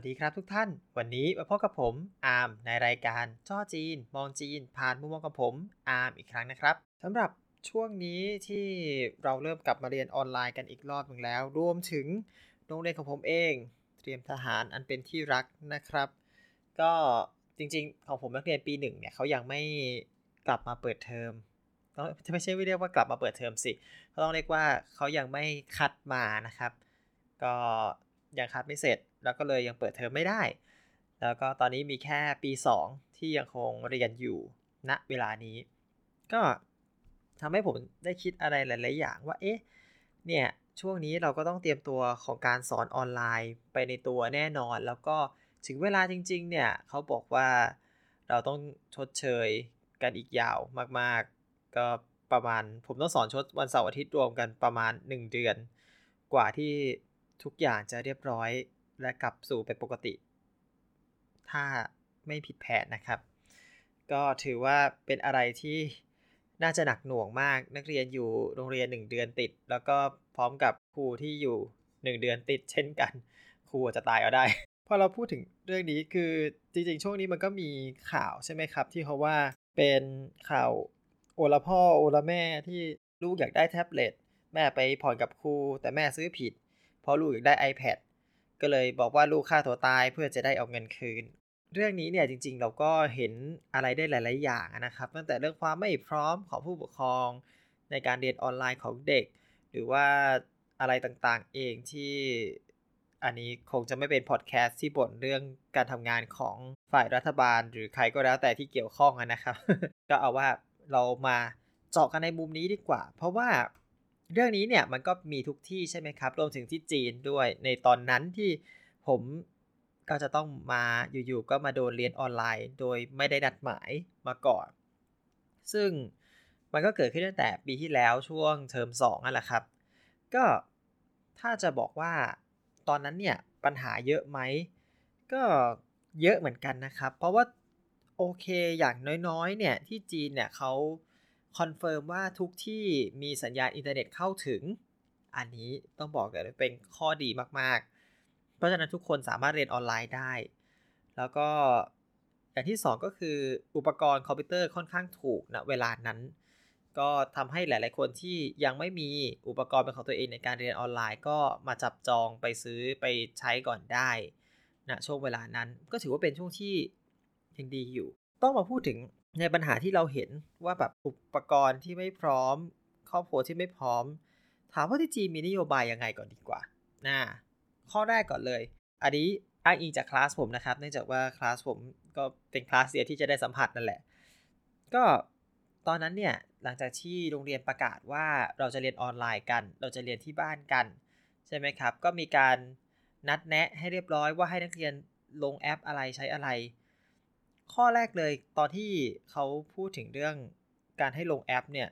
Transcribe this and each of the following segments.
วัสดีครับทุกท่าน วันนี้มาพบกับผมอาร์มในรายการจ้อจีน มองจีน ผ่านมุมมองกับผมอาร์มอีกครั้งนะครับสำหรับช่วงนี้ที่เราเริ่มกลับมาเรียนออนไลน์กันอีกรอบหนึ่งแล้ว รวมถึงโรงเรียนของผมเอง เตรียมทหารอันเป็นที่รักนะครับ ก็จริงๆ ของผมนักเรียนปีหนึ่งเนี่ยเขายังไม่กลับมาเปิดเทอมต้องไม่ใช่เรียกว่ากลับมาเปิดเทอมสิเขาต้องเรียกว่าเขายังไม่คัดมานะครับ ก็ยังคัดไม่เสร็จ แล้วก็เลยยังเปิดเทอมไม่ได้ แล้วก็ตอนนี้มีแค่ปี 2 ที่ยังคงเรียนอยู่ณเวลานี้ ก็ทำให้ผมได้คิดอะไรหลาย ๆ อย่างว่าเอ๊ะเนี่ยช่วงนี้เราก็ต้องเตรียมตัวของการสอนออนไลน์ไปในตัวแน่นอน แล้วก็ถึงเวลาจริง ๆ เนี่ยเขาบอกว่าเราต้องชดเชยกันอีกยาวมาก ๆ ก็ประมาณผมต้องสอนชดวันเสาร์อาทิตย์รวมกันประมาณ 1 เดือน กว่าที่ทุกอย่างจะเรียบร้อย และกลับสู่เป็นปกติ ถ้าไม่ผิดแผนนะครับ ก็ถือว่าเป็นอะไรที่น่าจะหนักหน่วงมาก นักเรียนอยู่โรงเรียน 1 เดือนติด แล้วก็พร้อมกับครูที่อยู่ 1 เดือนติด เช่นกัน ครูจะตายเอาได้ พอเราพูดถึงเรื่องนี้คือจริงๆ ช่วงนี้มันก็มีข่าวใช่ไหมครับ ที่เขาว่าเป็นข่าวโอละพ่อโอละแม่ที่ลูกอยากได้แท็บเล็ตแม่ไปผ่อนกับครูแต่แม่ซื้อผิด เพราะลูกอยากได้ iPad ก็เลยบอกว่าลูกฆ่าตัวตายเพื่อจะได้เอาเงินคืน เรื่องนี้เนี่ยจริงๆ เราก็เห็นอะไรได้หลาย ๆ อย่างนะครับ ตั้งแต่เรื่องความไม่พร้อมของผู้ปกครอง ในการเรียนออนไลน์ของเด็ก หรือว่าอะไรต่างๆเองที่อันนี้คงจะไม่เป็นพอดแคสต์ที่บ่นเรื่องการทำงานของฝ่ายรัฐบาล หรือใครก็แล้วแต่ที่เกี่ยวข้องนะครับ ก็เอาว่าเรามาเจาะกันในมุมนี้ดีกว่า เพราะว่า เรื่องนี้เนี่ยมันก็มีทุกที่ใช่ไหมครับรวมถึงที่จีนด้วย ในตอนนั้นที่ผมก็จะต้องมาอยู่ๆก็มาโดนเรียนออนไลน์ โดยไม่ได้นัดหมายมาก่อน ซึ่งมันก็เกิดขึ้นตั้งแต่ปีที่แล้วช่วงเทอม2นั่นแหละครับ ก็ถ้าจะบอกว่าตอนนั้นเนี่ยปัญหาเยอะไหม ก็เยอะเหมือนกันนะครับ เพราะว่าโอเคอย่างน้อยๆเนี่ยที่จีนเนี่ยเขา confirm ว่าทุกที่มีสัญญาณอินเทอร์เน็ตเข้าถึง อันนี้ต้องบอกเลยเป็นข้อดีมากๆ เพราะฉะนั้นทุกคนสามารถเรียนออนไลน์ได้ แล้วก็อย่างที่ 2 ก็คืออุปกรณ์คอมพิวเตอร์ค่อนข้างถูกณเวลานั้น ก็ทำให้หลาย ๆ คนที่ยังไม่มีอุปกรณ์เป็นของตัวเองในการเรียนออนไลน์ก็มาจับจองไปซื้อไปใช้ก่อนได้ณช่วงเวลานั้น ก็ถือว่าเป็นช่วงที่ยังดีอยู่ ต้องมาพูดถึง ในปัญหาที่เราเห็นว่าแบบอุปกรณ์ที่ไม่พร้อม ครอบครัวที่ไม่พร้อม ถามว่าที่จีนมีนโยบายยังไงก่อนดีกว่านะข้อแรกก่อนเลย อันนี้อ้างอิงจากคลาสผมนะครับ เนื่องจากว่าคลาสผมก็เป็นคลาสเดียวที่จะได้สัมผัสนั่นแหละ ก็ตอนนั้นเนี่ยหลังจากที่โรงเรียนประกาศว่าเราจะเรียนออนไลน์กัน เราจะเรียนที่บ้านกัน ใช่ไหมครับ ก็มีการนัดแนะให้เรียบร้อยว่าให้นักเรียนลงแอปอะไรใช้อะไร ข้อแรกเลยตอนที่เขาพูดถึงเรื่องการให้ลงแอปเนี่ย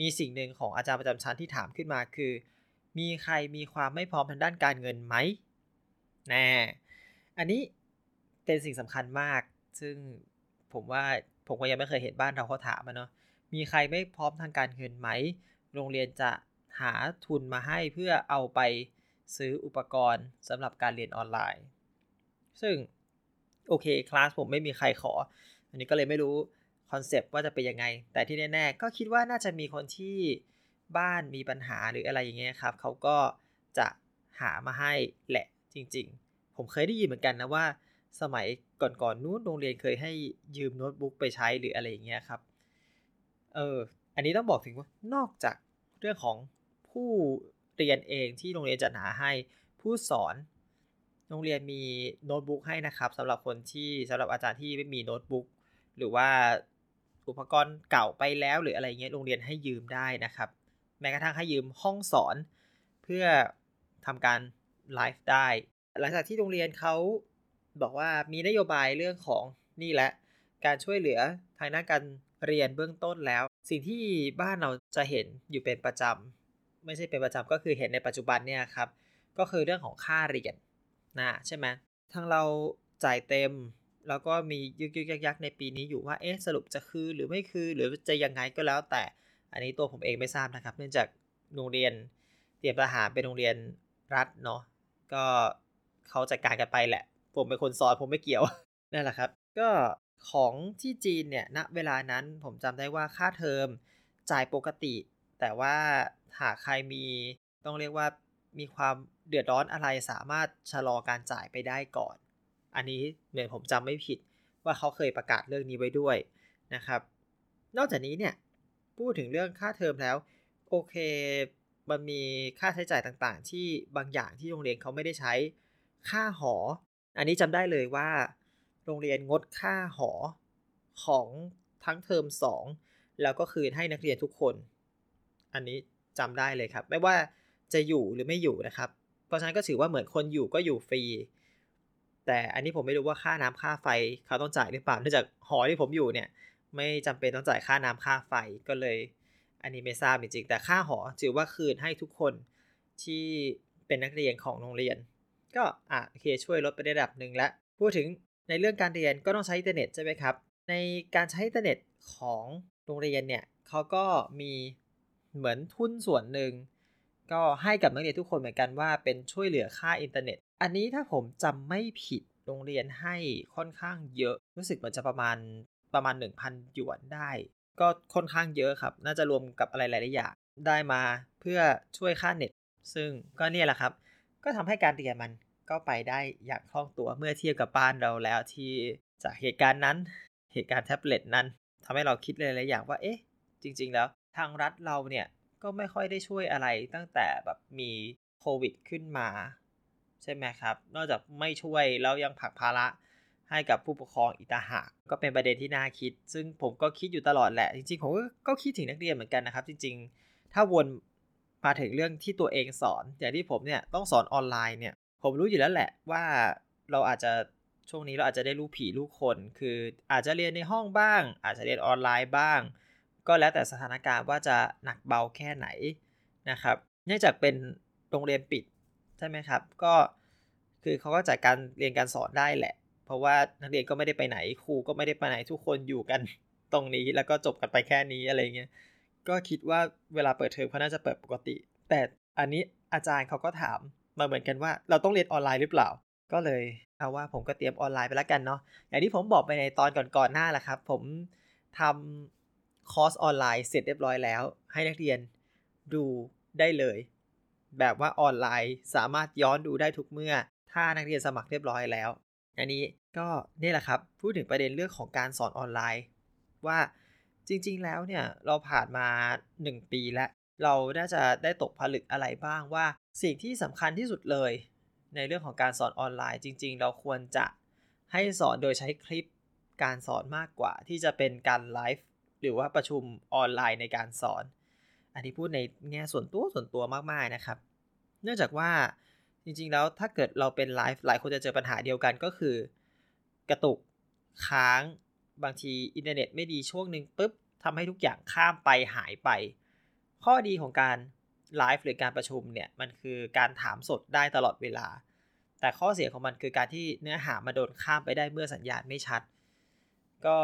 มีสิ่งหนึ่งของอาจารย์ประจำชั้นที่ถามขึ้นมาคือ มีใครมีความไม่พร้อมทางด้านการเงินไหมแน่อันนี้เป็นสิ่งสำคัญมาก ซึ่งผมว่าผมก็ยังไม่เคยเห็นบ้านเราเขาถามมาเนาะมีใครไม่พร้อมทางการเงินไหม โรงเรียนจะหาทุนมาให้เพื่อเอาไปซื้ออุปกรณ์สำหรับการเรียนออนไลน์ ซึ่ง โอเคคลาสผมไม่มีใครขอ อันนี้ก็เลยไม่รู้ concept ว่าจะเป็นยังไง แต่ที่แน่ๆก็คิดว่าน่าจะมีคนที่บ้านมีปัญหาหรืออะไรอย่างเงี้ยครับเขาก็จะหามาให้แหละจริง ๆ ผมเคยได้ยินเหมือนกันนะว่า สมัยก่อนๆนู้นโรงเรียนเคยให้ยืมโน้ตบุ๊กไปใช้หรืออะไรอย่างเงี้ยครับเอออันนี้ต้องบอกถึงว่านอกจากเรื่องของผู้เรียนเองที่โรงเรียนจัดหาให้ผู้สอน โรงเรียนมีโน้ตบุ๊กให้นะครับสำหรับคนที่สำหรับอาจารย์ที่ไม่มีโน้ตบุ๊กหรือว่าอุปกรณ์เก่าไปแล้วหรืออะไรเงี้ยโรงเรียนให้ยืมได้นะครับ แม้กระทั่งให้ยืมห้องสอน เพื่อทำการไลฟ์ได้ หลังจากที่โรงเรียนเขาบอกว่ามีนโยบายเรื่องของนี่แหละ การช่วยเหลือทางด้านการเรียนเบื้องต้นแล้ว สิ่งที่บ้านเราจะเห็นอยู่เป็นประจำไม่ใช่เป็นประจำก็คือเห็นในปัจจุบันเนี่ยครับก็คือเรื่องของค่าเรียน นะใช่ไหมทางเราจ่ายเต็ม แล้วก็มียึกยึกยักยักในปีนี้อยู่ว่าเอ๊ะสรุปจะคือหรือไม่คือหรือจะยังไงก็แล้ว แต่อันนี้ตัวผมเองไม่ทราบนะครับ เนื่องจากโรงเรียนเตรียมทหารเป็นโรงเรียนรัฐเนาะก็เขาจัดการกันไปแหละ ผมเป็นคนสอนผมไม่เกี่ยวนั่นแหละครับ ก็ของที่จีนเนี่ยณเวลานั้นผมจำได้ว่าค่าเทอมจ่ายปกติ แต่ว่าหากใครมีต้องเรียกว่ามีความ เดือดร้อนอะไรสามารถชะลอการจ่ายไปได้ก่อน อันนี้เหมือนผมจำไม่ผิดว่าเขาเคยประกาศเรื่องนี้ไว้ด้วยนะครับ นอกจากนี้เนี่ยพูดถึงเรื่องค่าเทอมแล้ว โอเคมันมีค่าใช้จ่ายต่างๆ ที่บางอย่างที่โรงเรียนเขาไม่ได้ใช้ค่าหอ อันนี้จำได้เลยว่า โรงเรียนงดค่าหอของทั้งเทอม 2 แล้วก็คืนให้นักเรียนทุกคน อันนี้จำได้เลยครับ ไม่ว่าจะอยู่หรือไม่อยู่นะครับ เพราะฉะนั้นก็ถือว่าเหมือนคนอยู่ก็อยู่ฟรี แต่อันนี้ผมไม่รู้ว่าค่าน้ำค่าไฟเขาต้องจ่ายหรือเปล่าเนื่องจากหอที่ผมอยู่เนี่ย ไม่จำเป็นต้องจ่ายค่าน้ำค่าไฟก็เลย อันนี้ไม่ทราบจริงๆแต่ค่าหอถือว่าคืนให้ทุกคนที่เป็นนักเรียนของโรงเรียน ก็อะโอเคช่วยลดไประดับหนึ่งแล้วพูดถึงในเรื่องการเรียนก็ต้องใช้อินเทอร์เน็ตใช่ไหมครับ ในการใช้อินเทอร์เน็ตของโรงเรียนเนี่ยเขาก็มีเหมือนทุนส่วนหนึ่ง ก็ให้กับนักเรียนทุกคนเหมือนกันว่าเป็นช่วยเหลือค่าอินเทอร์เน็ต อันนี้ถ้าผมจำไม่ผิดโรงเรียนให้ค่อนข้างเยอะ รู้สึกเหมันจะประมาณประมาณ 1,000 หยวนได้ ก็ค่อนข้างเยอะครับ น่าจะรวมกับอะไรหลายๆอย่างได้มาเพื่อช่วยค่าเน็ต ซึ่งก็เนี่ยแหละครับ ก็ทำให้การเรียนมันก็ไปได้อย่างคล่องตัวเมื่อเทียบกับบ้านเราแล้วที่จากเหตุการณ์นั้น เหตุการณ์แท็บเล็ตนั้นทำให้เราคิดหลายๆอย่างว่าเอ๊ะจริง ๆ แล้วทางรัฐเราเนี่ย ก็ไม่ค่อยได้ช่วยอะไรตั้งแต่แบบมีโควิดขึ้นมา ใช่ไหมครับ นอกจากไม่ช่วยแล้วยังผลักภาระให้กับผู้ปกครองอีกต่างหากก็เป็นประเด็นที่น่าคิด ซึ่งผมก็คิดอยู่ตลอดแหละ จริงๆผมก็คิดถึงนักเรียนเหมือนกันนะครับ จริง ๆ ถ้าวนมาถึงเรื่องที่ตัวเองสอน อย่างที่ผมเนี่ยต้องสอนออนไลน์เนี่ยผมรู้อยู่แล้วแหละว่าเราอาจจะช่วงนี้เราอาจจะได้รู้ผีรู้คน คืออาจจะเรียนในห้องบ้าง อาจจะเรียนออนไลน์บ้าง ก็แล้วแต่สถานการณ์ว่าจะหนักเบาแค่ไหนนะครับ เนื่องจากเป็นโรงเรียนปิดใช่ไหมครับ ก็คือเขาก็จัดการเรียนการสอนได้แหละ เพราะว่านักเรียนก็ไม่ได้ไปไหนครูก็ไม่ได้ไปไหนทุกคนอยู่กันตรงนี้แล้วก็จบกันไปแค่นี้อะไรเงี้ยก็คิดว่าเวลาเปิดเทอมเขาน่าจะเปิดปกติ แต่อันนี้อาจารย์เขาก็ถามมาเหมือนกันว่า เราต้องเรียนออนไลน์หรือเปล่า ก็เลยเอาว่าผมก็เตรียมออนไลน์ไปแล้วกันเนาะอย่างที่ผมบอกไปในตอนก่อนๆหน้าแหละครับ ผมทำ คอร์สออนไลน์เสร็จเรียบร้อยแล้ว ให้นักเรียนดูได้เลย แบบว่าออนไลน์สามารถย้อนดูได้ทุกเมื่อ ถ้านักเรียนสมัครเรียบร้อยแล้ว อันนี้ก็นี่แหละครับ พูดถึงประเด็นเรื่องของการสอนออนไลน์ ว่าจริง ๆ แล้วเนี่ยเราผ่านมา 1 ปีแล้ว เราน่าจะได้ตกผลึกอะไรบ้างว่าสิ่งที่สำคัญที่สุดเลย ในเรื่องของการสอนออนไลน์ จริง ๆ เราควรจะให้สอนโดยใช้คลิปการสอนมากกว่าที่จะเป็นการไลฟ์ หรือว่าประชุมออนไลน์ในการสอน อันนี้พูดในแง่ส่วนตัวส่วนตัวมากๆนะครับ เนื่องจากว่าจริงๆแล้วถ้าเกิดเราเป็นไลฟ์หลายคนจะเจอปัญหาเดียวกันก็คือ กระตุกค้างบางทีอินเทอร์เน็ตไม่ดีช่วงหนึ่งปุ๊บทำให้ทุกอย่างข้ามไปหายไป ข้อดีของการไลฟ์หรือการประชุมเนี่ยมันคือการถามสดได้ตลอดเวลา แต่ข้อเสียของมันคือการที่เนื้อหามาโดนข้ามไปได้เมื่อสัญญาณไม่ชัด ก็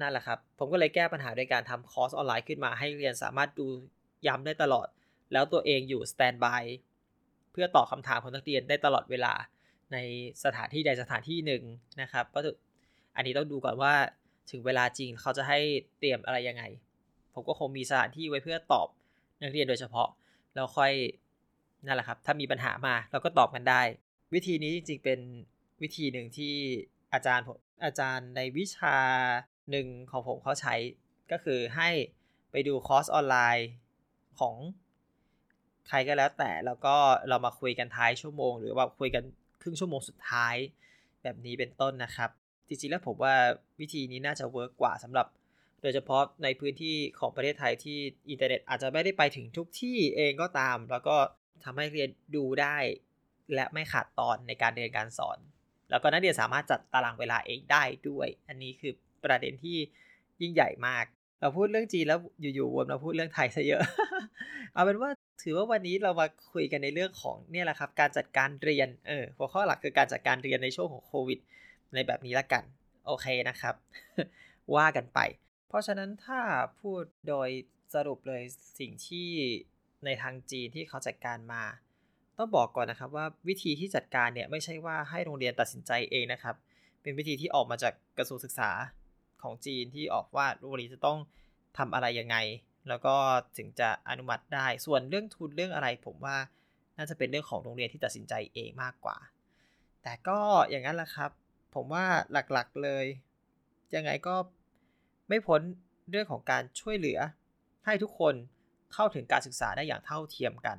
นั่นแหละครับ ผมก็เลยแก้ปัญหาด้วยการทำคอร์สออนไลน์ขึ้นมาให้เรียนสามารถดูย้ำได้ตลอด แล้วตัวเองอยู่สแตนบายเพื่อตอบคำถามของนักเรียนได้ตลอดเวลาในสถานที่ใดสถานที่หนึ่งนะครับก็อันนี้ต้องดูก่อนว่าถึงเวลาจริงเขาจะให้เตรียมอะไรยังไง ผมก็คงมีสถานที่ไว้เพื่อตอบนักเรียนโดยเฉพาะ แล้วค่อยนั่นแหละครับ ถ้ามีปัญหามาเราก็ตอบกันได้ วิธีนี้จริงๆเป็นวิธีหนึ่งที่อาจารย์ผมอาจารย์ในวิชา หนึ่งของผมเขาใช้ก็คือให้ไปดูคอร์สออนไลน์ของใครก็แล้วแต่แล้วก็เรามาคุยกันท้ายชั่วโมง หรือว่าคุยกันครึ่งชั่วโมงสุดท้ายแบบนี้เป็นต้นนะครับ จริงๆแล้วผมว่าวิธีนี้น่าจะ work กว่าสำหรับ โดยเฉพาะในพื้นที่ของประเทศไทยที่อินเทอร์เน็ตอาจจะไม่ได้ไปถึงทุกที่เองก็ตาม แล้วก็ทำให้เรียนดูได้ และไม่ขาดตอนในการเรียนการสอน แล้วก็นักเรียนสามารถจัดตารางเวลาเองได้ด้วย อันนี้คือ ประเด็นที่ยิ่งใหญ่มาก เราพูดเรื่องจีนแล้วอยู่ๆวนมาพูดเรื่องไทยซะเยอะ เอาเป็นว่าถือว่าวันนี้เรามาคุยกันในเรื่องของเนี่ยแหละครับ การจัดการเรียนเออหัวข้อหลักคือการจัดการเรียนในช่วงของโควิด ในแบบนี้ละกัน โอเคนะครับ ว่ากันไป เพราะฉะนั้นถ้าพูดโดยสรุปเลยสิ่งที่ในทางจีนที่เขาจัดการมา ต้องบอกก่อนนะครับว่าวิธีที่จัดการเนี่ยไม่ใช่ว่าให้โรงเรียนตัดสินใจเองนะครับ เป็นวิธีที่ออกมาจากกระทรวงศึกษา ของจีนที่ออกว่าโรงเรียนจะต้องทำอะไรยังไง แล้วก็ถึงจะอนุมัติได้ ส่วนเรื่องทุนเรื่องอะไร ผมว่าน่าจะเป็นเรื่องของโรงเรียนที่ตัดสินใจเองมากกว่า แต่ก็อย่างนั้นแหละครับ ผมว่าหลักๆเลย ยังไงก็ไม่พ้นเรื่องของการช่วยเหลือ ให้ทุกคนเข้าถึงการศึกษาได้อย่างเท่าเทียมกัน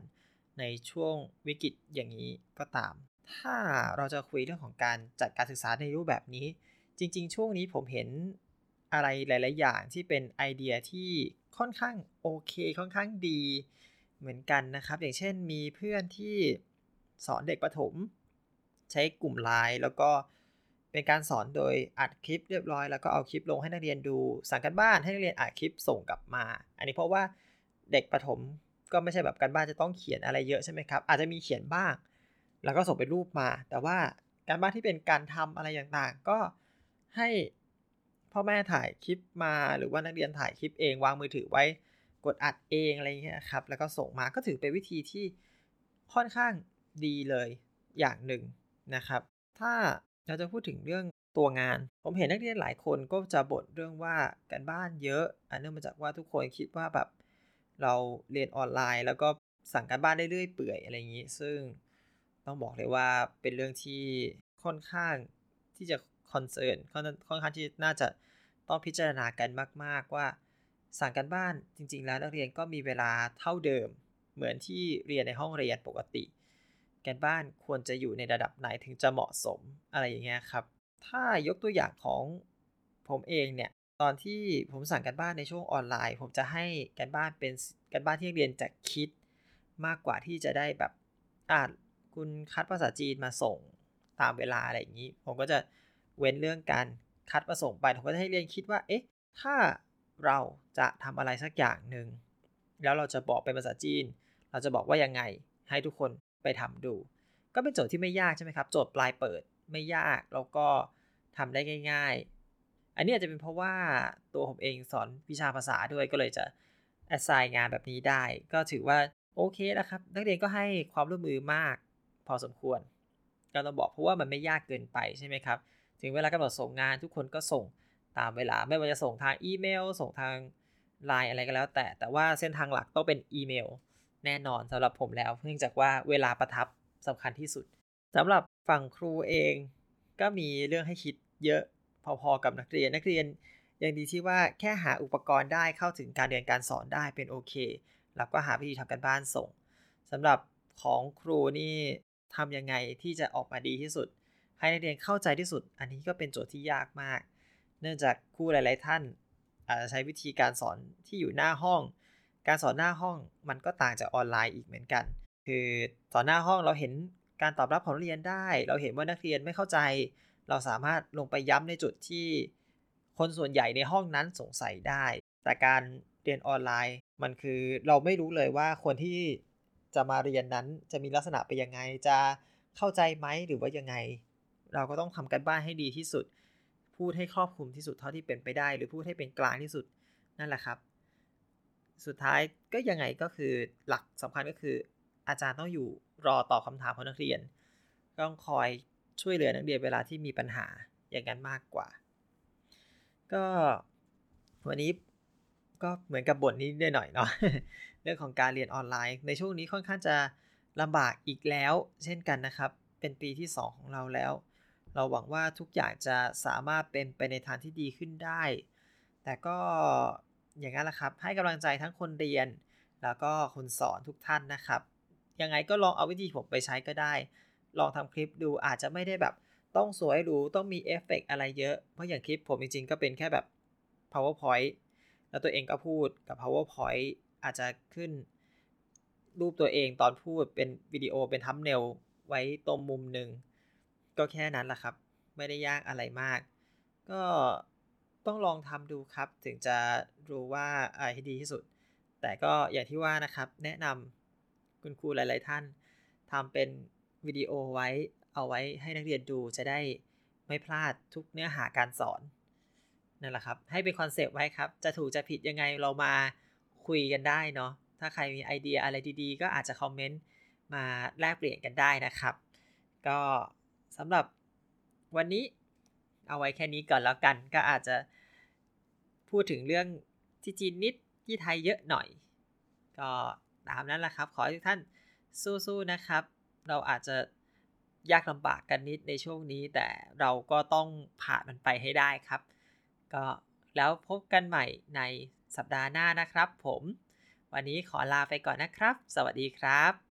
ในช่วงวิกฤตอย่างนี้ก็ตาม ถ้าเราจะคุยเรื่องของการจัดการศึกษาในรูปแบบนี้ จริง ๆ ช่วงนี้ผมเห็น อะไรหลาย ๆ อย่างที่เป็นไอเดียที่ค่อนข้างโอเค ค่อนข้างดีเหมือนกันนะครับ อย่างเช่นมีเพื่อนที่สอนเด็กประถม ใช้กลุ่มไลน์แล้วก็เป็นการสอนโดยอัดคลิปเรียบร้อย แล้วก็เอาคลิปลงให้นักเรียนดูสั่งกันบ้านให้นักเรียนอัดคลิปส่งกลับมา อันนี้เพราะว่าเด็กประถมก็ไม่ใช่แบบการบ้านจะต้องเขียนอะไรเยอะใช่ไหมครับอาจจะมีเขียนบ้าง แล้วก็ส่งเป็นรูปมา แต่ว่าการบ้านที่เป็นการทำอะไรต่างๆ ก็ให้ พ่อแม่ถ่ายคลิปมาหรือว่านักเรียนถ่ายคลิปเองวางมือถือไว้กดอัดเองอะไรเงี้ยครับแล้วก็ส่งมาก็ถือเป็นวิธีที่ค่อนข้างดีเลยอย่างหนึ่งนะครับ ถ้าเราจะพูดถึงเรื่องตัวงาน ผมเห็นนักเรียนหลายคนก็จะบ่นเรื่องว่าการบ้านเยอะอันเนื่องมาจากว่าทุกคนคิดว่าแบบเราเรียนออนไลน์ แล้วก็สั่งการบ้านได้เรื่อยเปื่อยอะไรอย่างนี้ ซึ่งต้องบอกเลยว่าเป็นเรื่องที่ค่อนข้างที่จะ คอนเซิร์นค่อนข้างที่น่าจะต้องพิจารณากันมาก ๆ ว่าสั่งกันบ้านจริง ๆ แล้วนักเรียนก็มีเวลาเท่าเดิม เหมือนที่เรียนในห้องเรียนปกติการบ้านควรจะอยู่ในระดับไหนถึงจะเหมาะสมอะไรอย่างเงี้ยครับ ถ้ายกตัวอย่างของผมเองเนี่ยตอนที่ผมสั่งกันบ้านในช่วงออนไลน์ ผมจะให้กันบ้านเป็นกันบ้านที่เรียนจากคิด มากกว่าที่จะได้แบบอ่าคุณคัดภาษาจีนมาส่งตามเวลาอะไรอย่างนี้ ผมก็จะ เว้นเรื่องการคัดมาส่งไปผมก็จะให้เรียนคิดว่า เอ๊ะ ถ้าเราจะทำอะไรสักอย่างหนึ่ง แล้วเราจะบอกเป็นภาษาจีน เราจะบอกว่ายังไง ให้ทุกคนไปทำดู ก็เป็นโจทย์ที่ไม่ยากใช่ไหมครับ โจทย์ปลายเปิดไม่ยาก แล้วก็ทำได้ง่าย ๆ อันนี้อาจจะเป็นเพราะว่าตัวผมเองสอนวิชาภาษาด้วย ก็เลยจะแอสไซน์งานแบบนี้ได้ ก็ถือว่าโอเคแล้วครับ นักเรียนก็ให้ความร่วมมือมาก พอสมควรก็ต้องบอกเพราะว่ามันไม่ยากเกินไปใช่ไหมครับ ถึงเวลากำหนดส่งงานทุกคนก็ส่งตามเวลาไม่ว่าจะส่งทางอีเมล ส่งทางไลน์อะไรก็แล้ว แต่แต่ว่าเส้นทางหลักต้องเป็นอีเมล แน่นอนสำหรับผมแล้วเนื่องจากว่าเวลาประทับสำคัญที่สุดสำหรับฝั่งครูเองก็มีเรื่องให้คิดเยอะพอๆกับนักเรียนนักเรียนยังดีที่ว่าแค่หาอุปกรณ์ได้เข้าถึงการเรียนการสอนได้เป็นโอเคแล้วก็หาวิธีทำการบ้านส่งสำหรับของครูนี่ทำยังไงที่จะออกมาดีที่สุด ให้นักเรียนเข้าใจที่สุด อันนี้ก็เป็นโจทย์ที่ยากมาก เนื่องจากครูหลาย ๆ ท่านอาจจะใช้วิธีการสอนที่อยู่หน้าห้อง การสอนหน้าห้องมันก็ต่างจากออนไลน์อีกเหมือนกัน คือสอนหน้าห้องเราเห็นการตอบรับของนักเรียนได้ เราเห็นว่านักเรียนไม่เข้าใจ เราสามารถลงไปย้ำในจุดที่ คนส่วนใหญ่ในห้องนั้นสงสัยได้ แต่การเรียนออนไลน์มันคือเราไม่รู้เลยว่าคนที่จะมาเรียนนั้นจะมีลักษณะเป็นยังไง จะเข้าใจไหมหรือว่ายังไง เราก็ต้องทำกันบ้านให้ดีที่สุด พูดให้ครอบคลุมที่สุดเท่าที่เป็นไปได้ หรือพูดให้เป็นกลางที่สุดนั่นแหละครับ สุดท้ายก็ยังไงก็คือหลักสำคัญก็คือ อาจารย์ต้องอยู่รอตอบคาถามของนักเรียน ต้องคอยช่วยเหลือนักเรียนเวลาที่มีปัญหาอย่างนั้นมากกว่า ก็วันนี้ก็เหมือนกับบ่นนี้ได้หน่อยเนาะเรื่องของการเรียนออนไลน์ ในช่วงนี้ค่อนข้างจะลำบากอีกแล้ว เช่นกันนะครับ เป็นปีที่ 2 ของเราแล้ว เราหวังว่าทุกอย่างจะสามารถเป็นไปในทางที่ดีขึ้นได้ แต่ก็อย่างนั้นแหละครับ ให้กำลังใจทั้งคนเรียน แล้วก็คนสอนทุกท่านนะครับ ยังไงก็ลองเอาวิธีผมไปใช้ก็ได้ ลองทำคลิปดูอาจจะไม่ได้แบบต้องสวยหรูต้องมีเอฟเฟกอะไรเยอะ เพราะอย่างคลิปผมจริงๆก็เป็นแค่แบบ powerpoint แล้วตัวเองก็พูดกับ powerpoint อาจจะขึ้นรูปตัวเองตอนพูดเป็นวิดีโอเป็นทัมเนลไว้ตรงมุมหนึ่ง ก็แค่นั้นแหละครับ ไม่ได้ยากอะไรมาก ก็ต้องลองทำดูครับ ถึงจะรู้ว่าอะไรที่ดีที่สุด แต่ก็อย่างที่ว่านะครับ แนะนำคุณครูหลาย ๆ ท่านทำเป็นวิดีโอไว้เอาไว้ให้นักเรียนดูจะได้ไม่พลาดทุกเนื้อหาการสอนนั่นแหละครับ ให้เป็น concept ไว้ครับ จะถูกจะผิดยังไงเรามาคุยกันได้เนาะ ถ้าใครมีไอเดียอะไรดีๆ ก็อาจจะคอมเมนต์มาแลกเปลี่ยนกันได้นะครับ ก็ สำหรับวันนี้เอาไว้แค่นี้ก่อนแล้วกัน ก็อาจจะพูดถึงเรื่องที่จีนนิดที่ไทยเยอะหน่อย ก็ตามนั้นแหละครับ ขอให้ทุกท่านสู้ๆนะครับ เราอาจจะยากลำบากกันนิดในช่วงนี้แต่เราก็ต้องผ่านมันไปให้ได้ครับ ก็แล้วพบกันใหม่ในสัปดาห์หน้านะครับ ผม วันนี้ขอลาไปก่อนนะครับ สวัสดีครับ